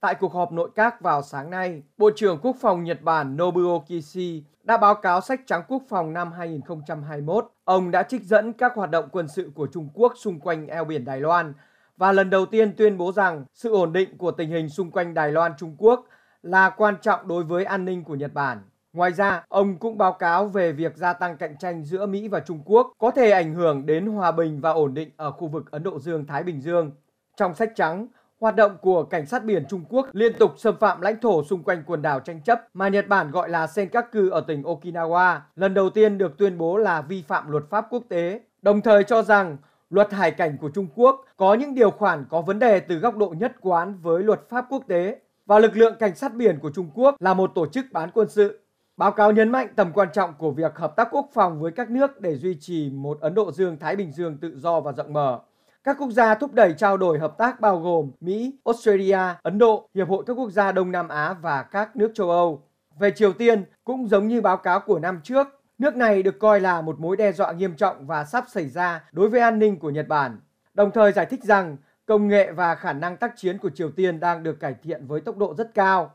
Tại cuộc họp nội các vào sáng nay, Bộ trưởng Quốc phòng Nhật Bản Nobuo Kishi đã báo cáo sách trắng quốc phòng năm 2021. Ông đã trích dẫn các hoạt động quân sự của Trung Quốc xung quanh eo biển Đài Loan và lần đầu tiên tuyên bố rằng sự ổn định của tình hình xung quanh Đài Loan Trung Quốc là quan trọng đối với an ninh của Nhật Bản. Ngoài ra, ông cũng báo cáo về việc gia tăng cạnh tranh giữa Mỹ và Trung Quốc có thể ảnh hưởng đến hòa bình và ổn định ở khu vực Ấn Độ Dương-Thái Bình Dương. Trong sách trắng, hoạt động của cảnh sát biển Trung Quốc liên tục xâm phạm lãnh thổ xung quanh quần đảo tranh chấp mà Nhật Bản gọi là Senkaku ở tỉnh Okinawa, lần đầu tiên được tuyên bố là vi phạm luật pháp quốc tế, đồng thời cho rằng luật hải cảnh của Trung Quốc có những điều khoản có vấn đề từ góc độ nhất quán với luật pháp quốc tế và lực lượng cảnh sát biển của Trung Quốc là một tổ chức bán quân sự. Báo cáo nhấn mạnh tầm quan trọng của việc hợp tác quốc phòng với các nước để duy trì một Ấn Độ Dương-Thái Bình Dương tự do và rộng mở. Các quốc gia thúc đẩy trao đổi hợp tác bao gồm Mỹ, Australia, Ấn Độ, Hiệp hội các quốc gia Đông Nam Á và các nước châu Âu. Về Triều Tiên, cũng giống như báo cáo của năm trước, nước này được coi là một mối đe dọa nghiêm trọng và sắp xảy ra đối với an ninh của Nhật Bản. Đồng thời giải thích rằng công nghệ và khả năng tác chiến của Triều Tiên đang được cải thiện với tốc độ rất cao.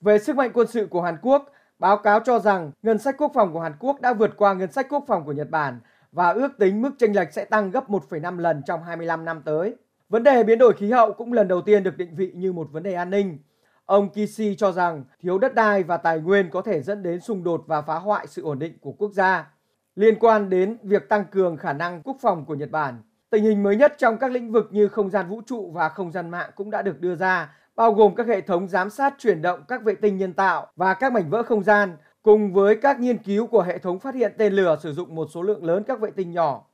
Về sức mạnh quân sự của Hàn Quốc, báo cáo cho rằng ngân sách quốc phòng của Hàn Quốc đã vượt qua ngân sách quốc phòng của Nhật Bản và ước tính mức chênh lệch sẽ tăng gấp 1,5 lần trong 25 năm tới. Vấn đề biến đổi khí hậu cũng lần đầu tiên được định vị như một vấn đề an ninh. Ông Kishi cho rằng thiếu đất đai và tài nguyên có thể dẫn đến xung đột và phá hoại sự ổn định của quốc gia. Liên quan đến việc tăng cường khả năng quốc phòng của Nhật Bản, tình hình mới nhất trong các lĩnh vực như không gian vũ trụ và không gian mạng cũng đã được đưa ra, bao gồm các hệ thống giám sát chuyển động các vệ tinh nhân tạo và các mảnh vỡ không gian, cùng với các nghiên cứu của hệ thống phát hiện tên lửa sử dụng một số lượng lớn các vệ tinh nhỏ